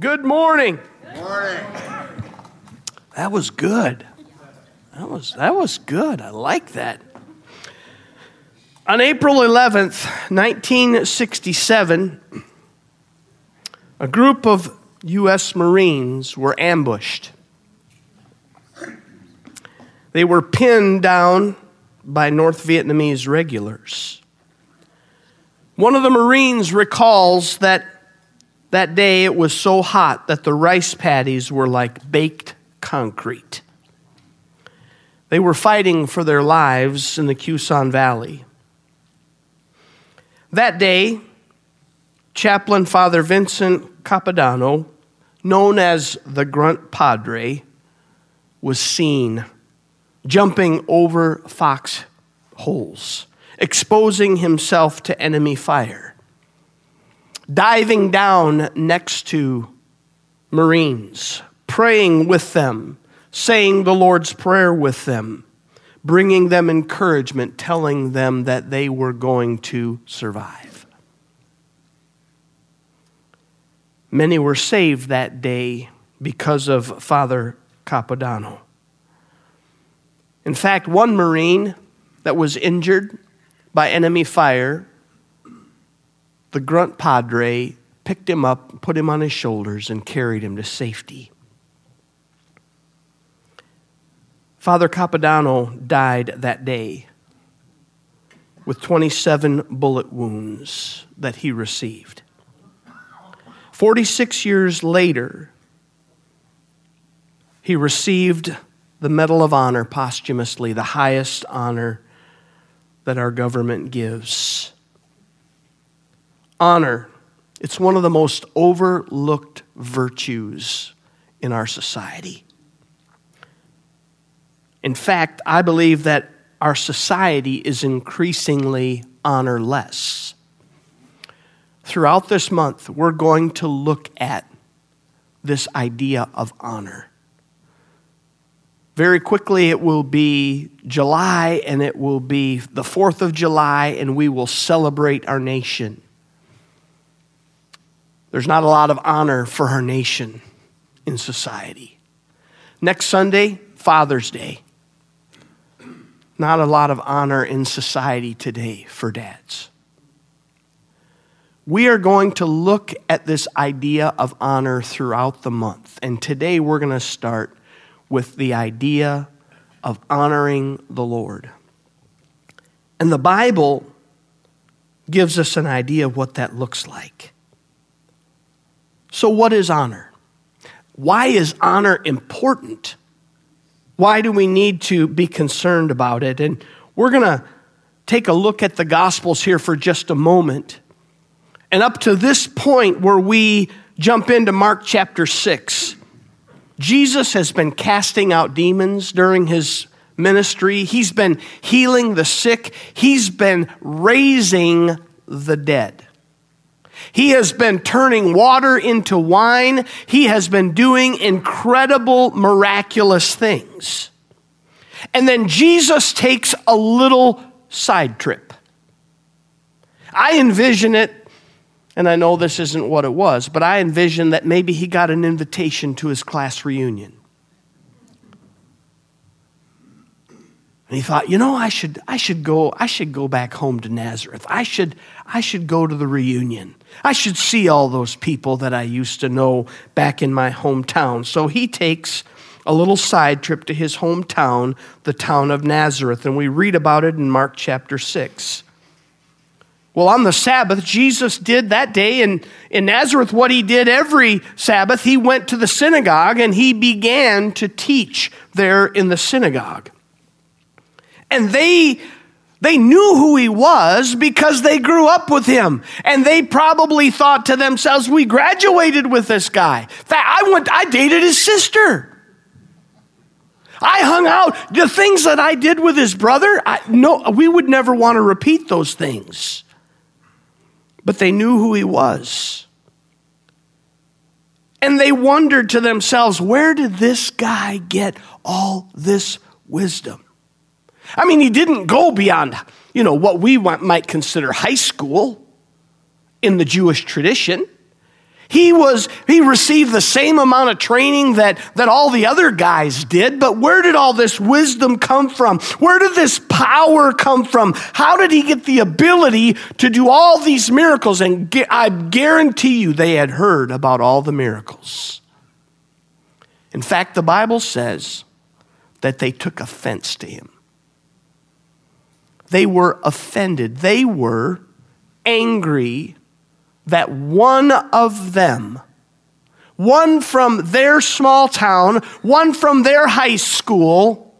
Good morning. Morning. That was good. That was that was good. I like that. On April 11th, 1967, a group of US Marines were ambushed. They were pinned down by North Vietnamese regulars. One of the Marines recalls that that day it was so hot that the rice paddies were like baked concrete. They were fighting for their lives in the Que Son Valley. That day, Chaplain Father Vincent Capodanno, known as the Grunt Padre, was seen jumping over fox holes, exposing himself to enemy fire diving down next to Marines, praying with them, saying the Lord's Prayer with them, bringing them encouragement, telling them that they were going to survive. Many were saved that day because of Father Capodanno. In fact, one Marine that was injured by enemy fire the grunt padre picked him up, put him on his shoulders, and carried him to safety. Father Capodanno died that day with 27 bullet wounds that he received. 46 years later, he received the Medal of Honor posthumously, the highest honor that our government gives honor. It's one of the most overlooked virtues in our society. In fact, I believe that our society is increasingly honorless. Throughout this month, we're going to look at this idea of honor. Very quickly, it will be July, and it will be the 4th of July, and we will celebrate our nation. There's not a lot of honor for her nation in society. Next Sunday, Father's Day. Not a lot of honor in society today for dads. We are going to look at this idea of honor throughout the month. And today we're going to start with the idea of honoring the Lord. And the Bible gives us an idea of what that looks like. So, what is honor? Why is honor important? Why do we need to be concerned about it? And we're going to take a look at the Gospels here for just a moment. And up to this point, where we jump into Mark chapter 6, Jesus has been casting out demons during his ministry, he's been healing the sick, he's been raising the dead. He has been turning water into wine. He has been doing incredible, miraculous things. And then Jesus takes a little side trip. I envision it, and I know this isn't what it was, but I envision that maybe he got an invitation to his class reunion. And he thought, you know, I should, I should go, I should go back home to Nazareth. I should, I should go to the reunion. I should see all those people that I used to know back in my hometown. So he takes a little side trip to his hometown, the town of Nazareth, and we read about it in Mark chapter 6. Well, on the Sabbath, Jesus did that day in, in Nazareth what he did every Sabbath. He went to the synagogue and he began to teach there in the synagogue. And they they knew who he was because they grew up with him. And they probably thought to themselves, we graduated with this guy. I went, I dated his sister. I hung out. The things that I did with his brother, I, no, we would never want to repeat those things. But they knew who he was. And they wondered to themselves, where did this guy get all this wisdom? I mean, he didn't go beyond, you know, what we might consider high school in the Jewish tradition. He was he received the same amount of training that that all the other guys did, but where did all this wisdom come from? Where did this power come from? How did he get the ability to do all these miracles and I guarantee you they had heard about all the miracles. In fact, the Bible says that they took offense to him. They were offended. They were angry that one of them, one from their small town, one from their high school,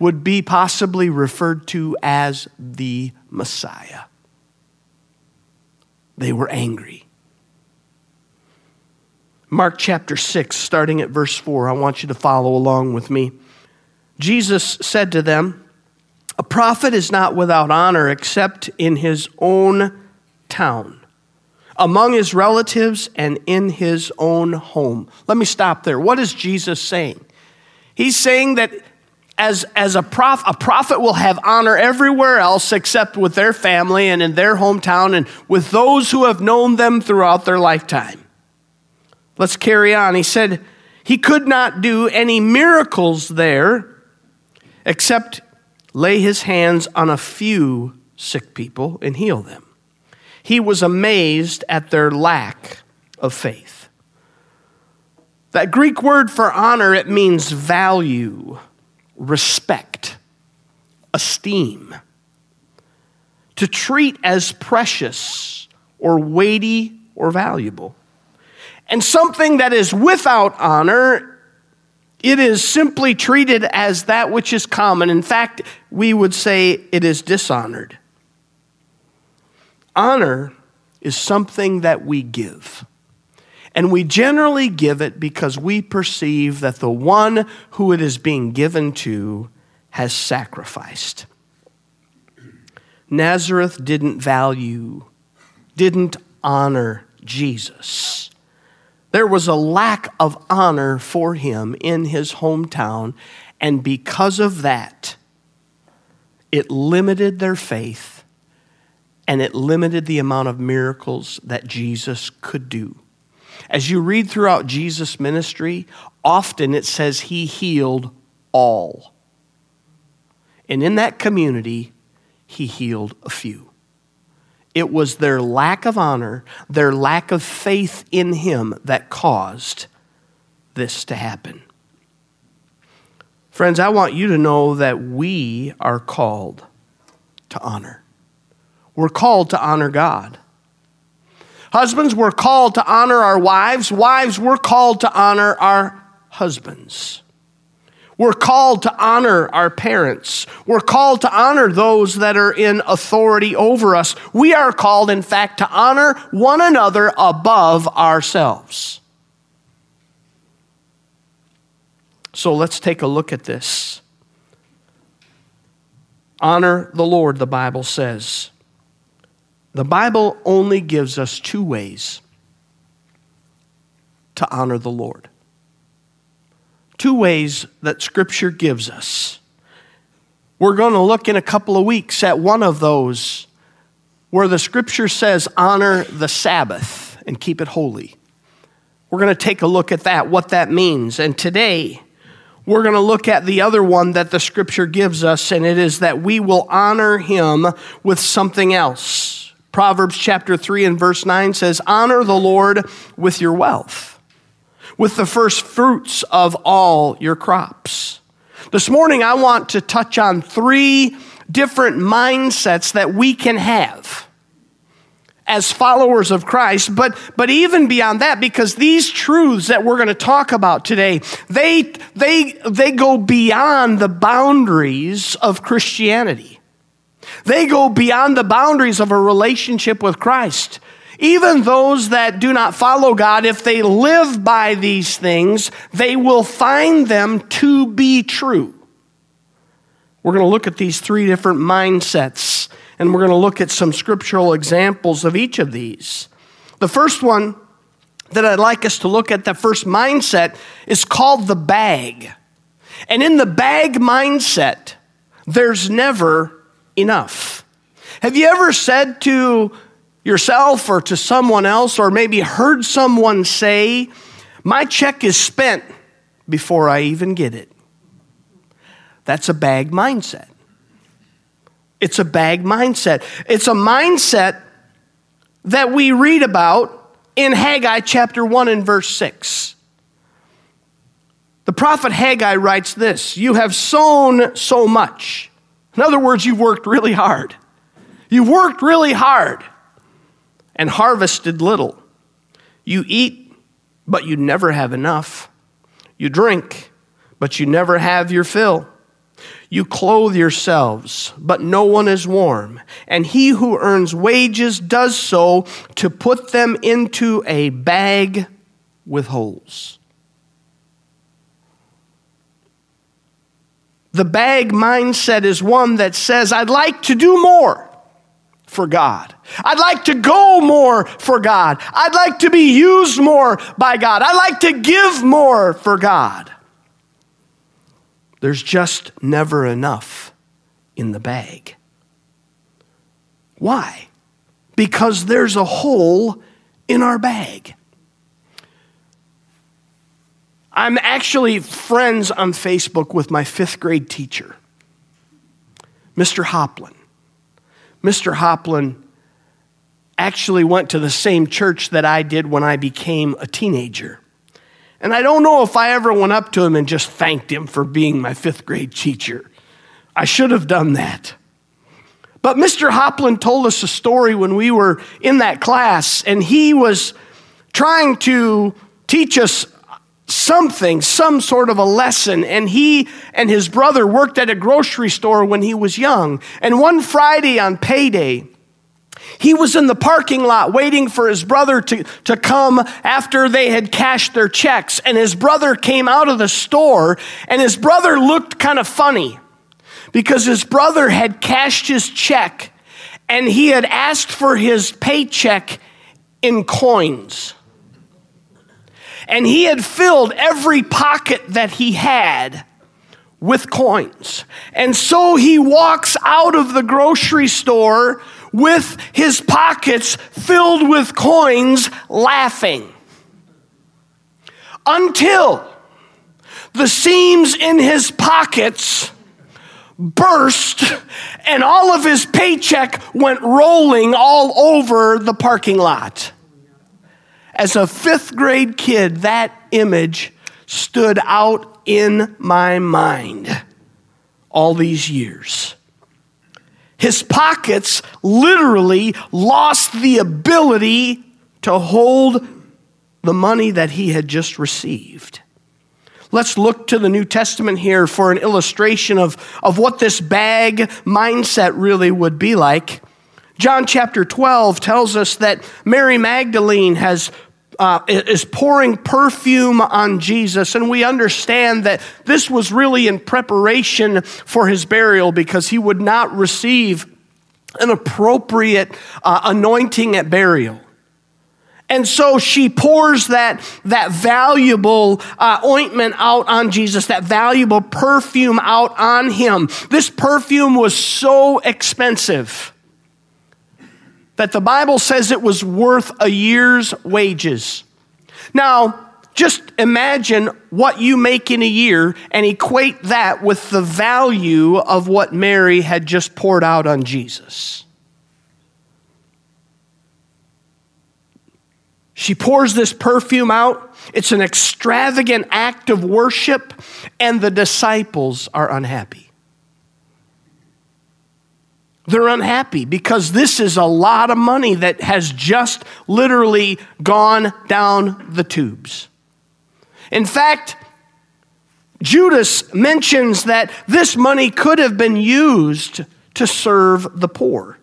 would be possibly referred to as the Messiah. They were angry. Mark chapter 6, starting at verse 4, I want you to follow along with me. Jesus said to them, A prophet is not without honor except in his own town among his relatives and in his own home. Let me stop there. What is Jesus saying? He's saying that as, as a, prof, a prophet will have honor everywhere else except with their family and in their hometown and with those who have known them throughout their lifetime. Let's carry on. He said he could not do any miracles there except lay his hands on a few sick people and heal them he was amazed at their lack of faith. That Greek word for honor, it means value, respect, esteem. To treat as precious or weighty or valuable. And something that is without honor, it is simply treated as that which is common. In fact, we would say it is dishonored. Honor is something that we give. And we generally give it because we perceive that the one who it is being given to has sacrificed. Nazareth didn't value, didn't honor Jesus. There was a lack of honor for him in his hometown, and because of that, it limited their faith and it limited the amount of miracles that Jesus could do. As you read throughout Jesus' ministry, often it says he healed all. And in that community, he healed a few. It was their lack of honor, their lack of faith in him that caused this to happen. Friends, I want you to know that we are called to honor. We're called to honor God. Husbands, we're called to honor our wives. Wives, we're called to honor our husbands. We're called to honor our parents. We're called to honor those that are in authority over us. We are called, in fact, to honor one another above ourselves. So let's take a look at this. Honor the Lord, the Bible says. The Bible only gives us two ways to honor the Lord. Two ways that Scripture gives us. We're going to look in a couple of weeks at one of those where the Scripture says, honor the Sabbath and keep it holy. We're going to take a look at that, what that means. And today, we're going to look at the other one that the Scripture gives us, and it is that we will honor Him with something else. Proverbs chapter 3 and verse 9 says, Honor the Lord with your wealth, with the first fruits of all your crops. This morning, I want to touch on three different mindsets that we can have as followers of Christ, but, but even beyond that, because these truths that we're going to talk about today, they, they, they go beyond the boundaries of Christianity. They go beyond the boundaries of a relationship with Christ. Even those that do not follow God, if they live by these things, they will find them to be true. We're going to look at these three different mindsets, and we're going to look at some scriptural examples of each of these. The first one that I'd like us to look at, the first mindset, is called the bag. And in the bag mindset, there's never enough. Have you ever said to yourself or to someone else, or maybe heard someone say, My check is spent before I even get it. That's a bag mindset. It's a bag mindset. It's a mindset that we read about in Haggai chapter 1 and verse 6. The prophet Haggai writes this You have sown so much. In other words, you've worked really hard. You've worked really hard and harvested little. You eat, but you never have enough. You drink, but you never have your fill. You clothe yourselves, but no one is warm. And he who earns wages does so to put them into a bag with holes. The bag mindset is one that says, I'd like to do more for God. I'd like to go more for God. I'd like to be used more by God. I'd like to give more for God. There's just never enough in the bag. Why? Because there's a hole in our bag. I'm actually friends on Facebook with my fifth grade teacher, Mr. Hoplin. Mr. Hoplin actually went to the same church that I did when I became a teenager. And I don't know if I ever went up to him and just thanked him for being my fifth grade teacher. I should have done that. But Mr. Hoplin told us a story when we were in that class, and he was trying to teach us something, some sort of a lesson. And he and his brother worked at a grocery store when he was young. And one Friday on payday, he was in the parking lot waiting for his brother to, to come after they had cashed their checks. And his brother came out of the store, and his brother looked kind of funny because his brother had cashed his check and he had asked for his paycheck in coins and he had filled every pocket that he had with coins. And so he walks out of the grocery store with his pockets filled with coins, laughing. Until the seams in his pockets burst and all of his paycheck went rolling all over the parking lot. As a fifth grade kid, that image stood out in my mind all these years. His pockets literally lost the ability to hold the money that he had just received. Let's look to the New Testament here for an illustration of, of what this bag mindset really would be like. John chapter 12 tells us that Mary Magdalene has uh, is pouring perfume on Jesus. And we understand that this was really in preparation for his burial because he would not receive an appropriate uh, anointing at burial. And so she pours that, that valuable uh, ointment out on Jesus, that valuable perfume out on him. This perfume was so expensive that the Bible says it was worth a year's wages. Now, just imagine what you make in a year and equate that with the value of what Mary had just poured out on Jesus. She pours this perfume out. It's an extravagant act of worship, and the disciples are unhappy. They're unhappy because this is a lot of money that has just literally gone down the tubes. In fact, Judas mentions that this money could have been used to serve the poor.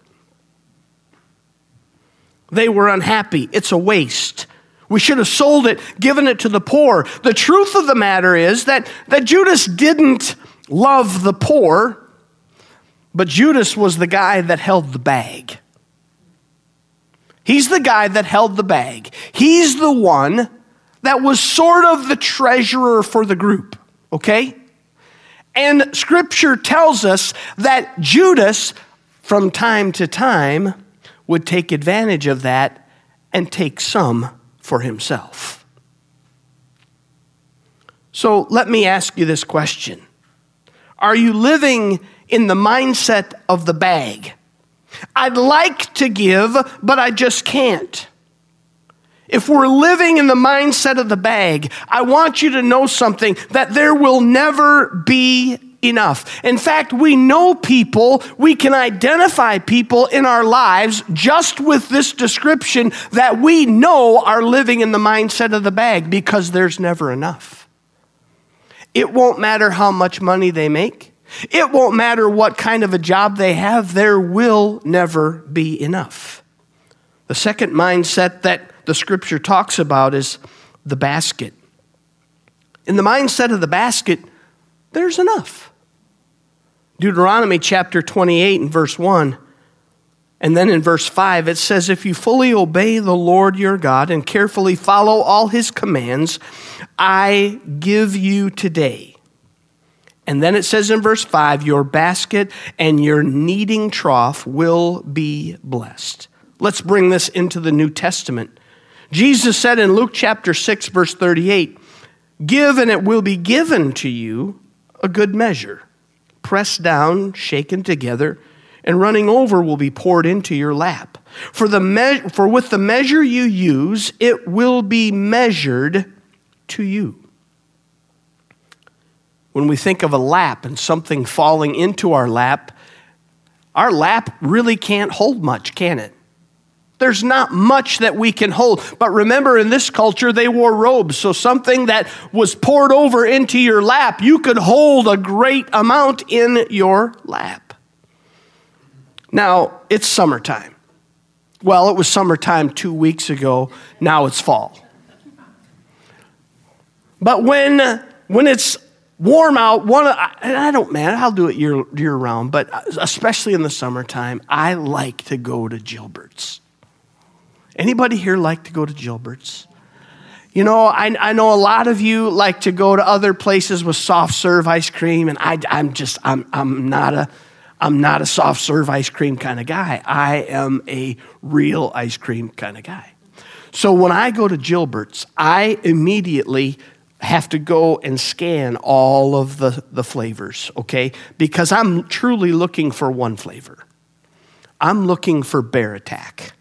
They were unhappy. It's a waste. We should have sold it, given it to the poor. The truth of the matter is that, that Judas didn't love the poor. But Judas was the guy that held the bag. He's the guy that held the bag. He's the one that was sort of the treasurer for the group, okay? And scripture tells us that Judas, from time to time, would take advantage of that and take some for himself. So let me ask you this question Are you living in the mindset of the bag? I'd like to give, but I just can't. If we're living in the mindset of the bag, I want you to know something that there will never be enough. In fact, we know people, we can identify people in our lives just with this description that we know are living in the mindset of the bag because there's never enough. It won't matter how much money they make. It won't matter what kind of a job they have, there will never be enough. The second mindset that the scripture talks about is the basket. In the mindset of the basket, there's enough. Deuteronomy chapter 28 and verse 1. And then in verse 5, it says, If you fully obey the Lord your God and carefully follow all his commands, I give you today. And then it says in verse 5, Your basket and your kneading trough will be blessed. Let's bring this into the New Testament. Jesus said in Luke chapter 6, verse 38, Give and it will be given to you a good measure pressed down, shaken together, and running over will be poured into your lap. For, the me- for with the measure you use, it will be measured to you. When we think of a lap and something falling into our lap, our lap really can't hold much, can it? There's not much that we can hold. But remember, in this culture, they wore robes. So something that was poured over into your lap, you could hold a great amount in your lap. Now, it's summertime. Well, it was summertime two weeks ago. Now it's fall. But when, when it's warm out, one, of I don't, man, I'll do it year, year round, but uh, especially in the summertime, I like to go to Gilbert's. Anybody here like to go to Gilbert's? You know, I, I know a lot of you like to go to other places with soft serve ice cream, and I, I'm just, I'm, I'm not a, I'm not a soft serve ice cream kind of guy. I am a real ice cream kind of guy. So when I go to Gilbert's, I immediately have to go and scan all of the, the flavors, okay? Because I'm truly looking for one flavor. I'm looking for Bear Attack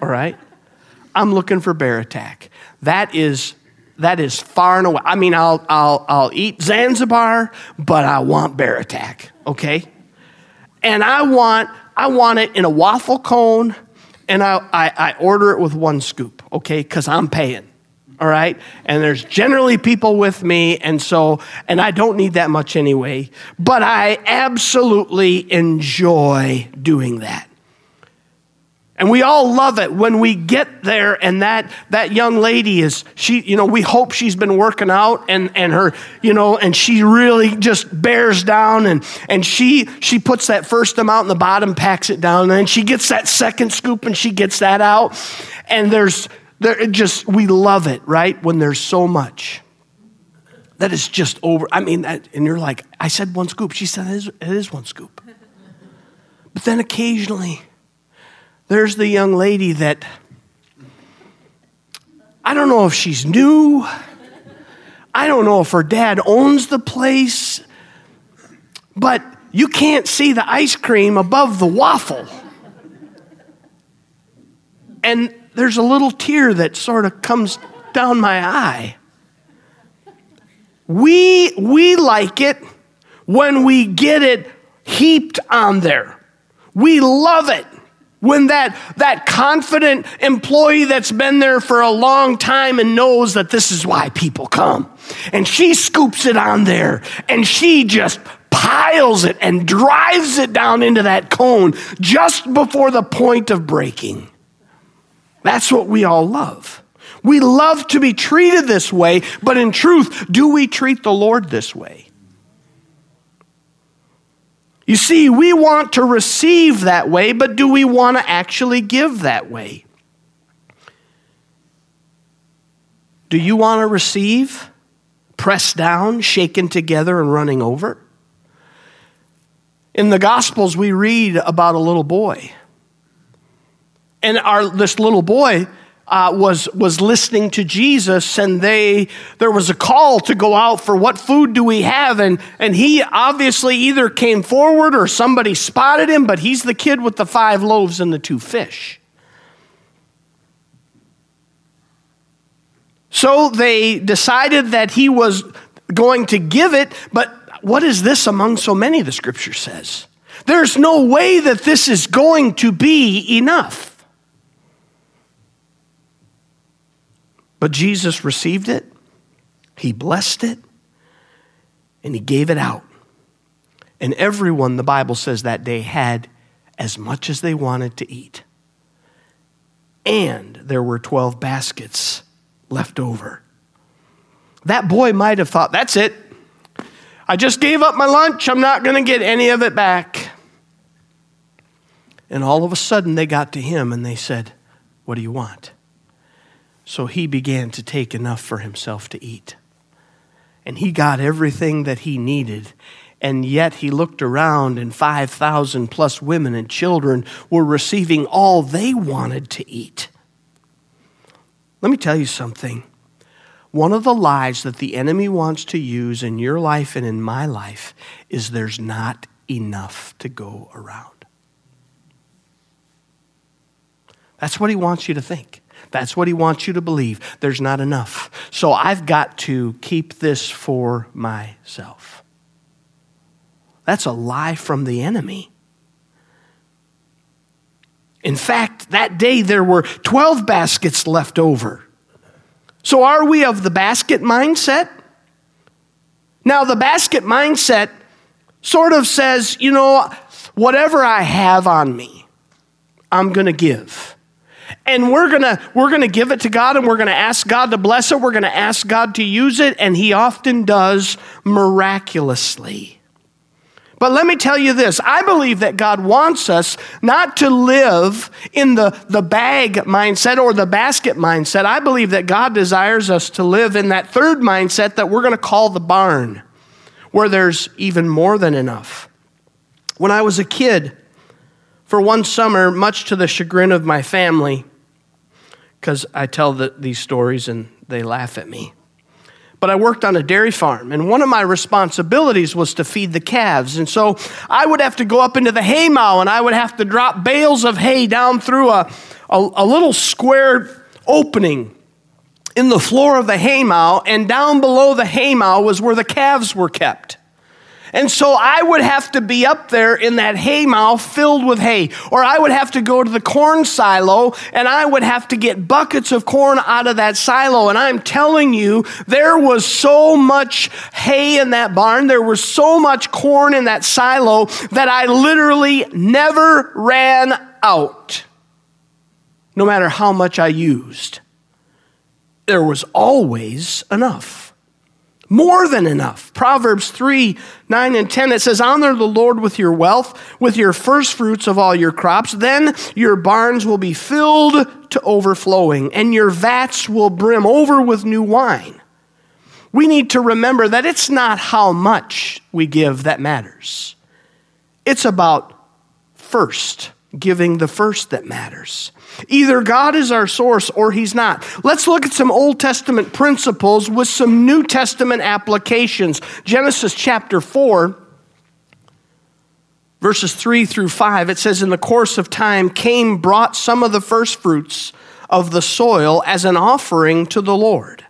all right? I'm looking for bear attack. That is that is far and away. I mean, I'll I'll I'll eat Zanzibar, but I want bear attack, okay? And I want I want it in a waffle cone, and I I, I order it with one scoop, okay? Because I'm paying. All right? And there's generally people with me, and so, and I don't need that much anyway, but I absolutely enjoy doing that. And we all love it when we get there and that, that young lady is, she, you know, we hope she's been working out and, and her, you know, and she really just bears down and, and she, she puts that first amount in the bottom, packs it down, and she gets that second scoop and she gets that out. And there's, there, it just, we love it, right? When there's so much that is just over. I mean, and you're like, I said one scoop. She said it is, it is one scoop. But then occasionally, there's the young lady that I don't know if she's new. I don't know if her dad owns the place, but you can't see the ice cream above the waffle. And there's a little tear that sort of comes down my eye. We, we like it when we get it heaped on there. We love it when that, that confident employee that's been there for a long time and knows that this is why people come. And she scoops it on there and she just piles it and drives it down into that cone just before the point of breaking. That's what we all love. We love to be treated this way, but in truth, do we treat the Lord this way? You see, we want to receive that way, but do we want to actually give that way? Do you want to receive? Pressed down, shaken together, and running over? In the Gospels, we read about a little boy. And our, this little boy uh, was, was listening to Jesus, and they, there was a call to go out for what food do we have? And, and he obviously either came forward or somebody spotted him, but he's the kid with the five loaves and the two fish. So they decided that he was going to give it, but what is this among so many, the scripture says? There's no way that this is going to be enough. But Jesus received it, he blessed it, and he gave it out. And everyone, the Bible says, that day had as much as they wanted to eat. And there were 12 baskets left over. That boy might have thought, that's it. I just gave up my lunch. I'm not going to get any of it back. And all of a sudden, they got to him and they said, What do you want? So he began to take enough for himself to eat. And he got everything that he needed. And yet he looked around, and 5,000 plus women and children were receiving all they wanted to eat. Let me tell you something. One of the lies that the enemy wants to use in your life and in my life is there's not enough to go around. That's what he wants you to think. That's what he wants you to believe. There's not enough. So I've got to keep this for myself. That's a lie from the enemy. In fact, that day there were 12 baskets left over. So are we of the basket mindset? Now, the basket mindset sort of says, you know, whatever I have on me, I'm going to give and we're gonna we're gonna give it to god and we're gonna ask god to bless it we're gonna ask god to use it and he often does miraculously but let me tell you this I believe that God wants us not to live in the, the bag mindset or the basket mindset. I believe that God desires us to live in that third mindset that we're going to call the barn, where there's even more than enough. When I was a kid, for one summer, much to the chagrin of my family, because I tell the, these stories and they laugh at me. But I worked on a dairy farm, and one of my responsibilities was to feed the calves. And so I would have to go up into the haymow and I would have to drop bales of hay down through a, a, a little square opening in the floor of the haymow, and down below the haymow was where the calves were kept. And so I would have to be up there in that hay mow filled with hay. Or I would have to go to the corn silo and I would have to get buckets of corn out of that silo. And I'm telling you, there was so much hay in that barn, there was so much corn in that silo that I literally never ran out, no matter how much I used. There was always enough more than enough. Proverbs 3 9 and 10, it says, Honor the Lord with your wealth, with your first fruits of all your crops. Then your barns will be filled to overflowing, and your vats will brim over with new wine. We need to remember that it's not how much we give that matters, it's about first, giving the first that matters. Either God is our source or He's not. Let's look at some Old Testament principles with some New Testament applications. Genesis chapter 4, verses 3 through 5, it says, In the course of time, Cain brought some of the first fruits of the soil as an offering to the Lord.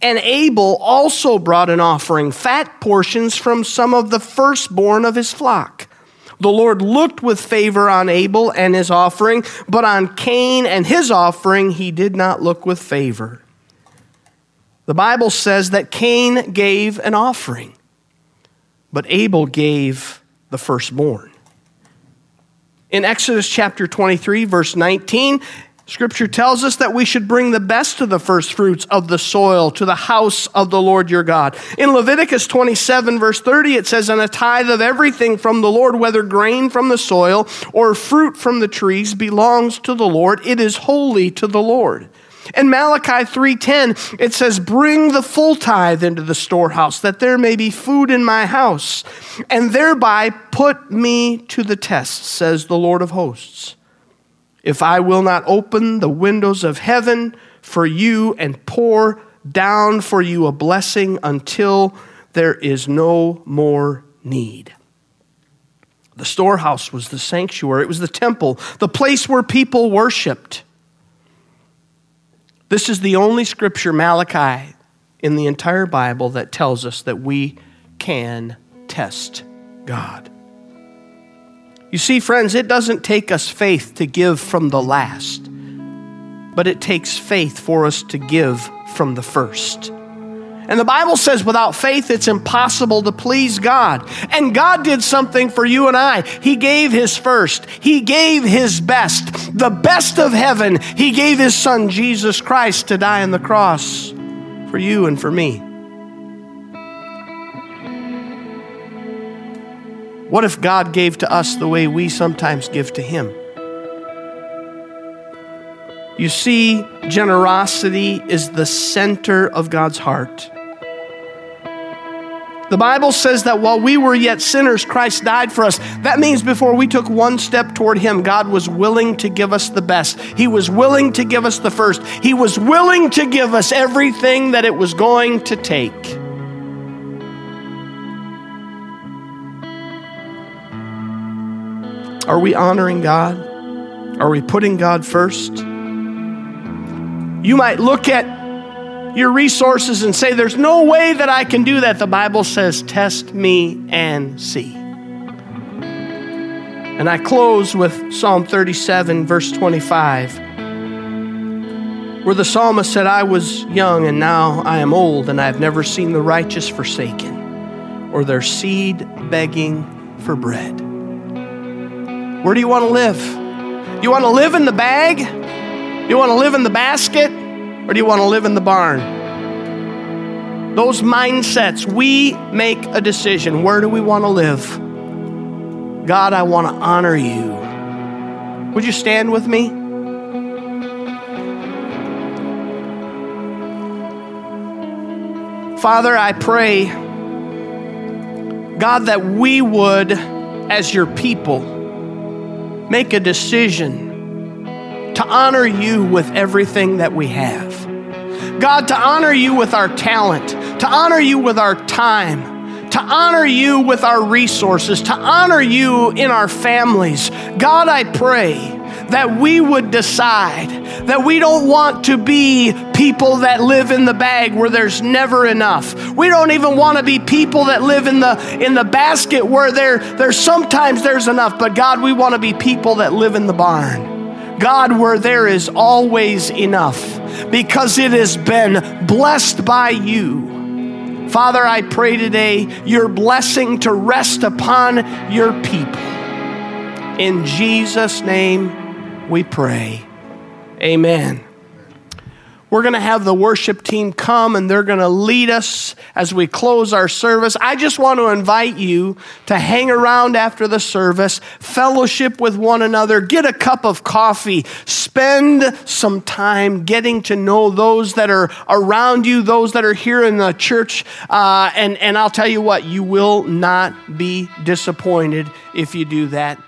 And Abel also brought an offering, fat portions from some of the firstborn of his flock. The Lord looked with favor on Abel and his offering, but on Cain and his offering he did not look with favor. The Bible says that Cain gave an offering, but Abel gave the firstborn. In Exodus chapter 23, verse 19, Scripture tells us that we should bring the best of the first fruits of the soil to the house of the Lord your God. In Leviticus 27, verse 30, it says, And a tithe of everything from the Lord, whether grain from the soil or fruit from the trees, belongs to the Lord. It is holy to the Lord. In Malachi 3:10 it says bring the full tithe into the storehouse that there may be food in my house and thereby put me to the test says the Lord of hosts if I will not open the windows of heaven for you and pour down for you a blessing until there is no more need. The storehouse was the sanctuary, it was the temple, the place where people worshiped. This is the only scripture, Malachi, in the entire Bible that tells us that we can test God. You see, friends, it doesn't take us faith to give from the last, but it takes faith for us to give from the first. And the Bible says without faith, it's impossible to please God. And God did something for you and I. He gave His first, He gave His best, the best of heaven. He gave His Son, Jesus Christ, to die on the cross for you and for me. What if God gave to us the way we sometimes give to Him? You see, generosity is the center of God's heart. The Bible says that while we were yet sinners, Christ died for us. That means before we took one step toward Him, God was willing to give us the best. He was willing to give us the first. He was willing to give us everything that it was going to take. Are we honoring God? Are we putting God first? You might look at your resources and say, There's no way that I can do that. The Bible says, Test me and see. And I close with Psalm 37, verse 25, where the psalmist said, I was young and now I am old, and I have never seen the righteous forsaken or their seed begging for bread. Where do you want to live? You want to live in the bag? You want to live in the basket? Or do you want to live in the barn? Those mindsets, we make a decision. Where do we want to live? God, I want to honor you. Would you stand with me? Father, I pray, God, that we would, as your people, make a decision to honor you with everything that we have. God, to honor you with our talent, to honor you with our time, to honor you with our resources, to honor you in our families. God, I pray that we would decide that we don't want to be people that live in the bag where there's never enough. We don't even want to be people that live in the in the basket where there there's sometimes there's enough, but God, we want to be people that live in the barn. God, where there is always enough because it has been blessed by you. Father, I pray today your blessing to rest upon your people. In Jesus' name, we pray. Amen. We're going to have the worship team come and they're going to lead us as we close our service. I just want to invite you to hang around after the service, fellowship with one another, get a cup of coffee, spend some time getting to know those that are around you, those that are here in the church. Uh, and, and I'll tell you what, you will not be disappointed if you do that.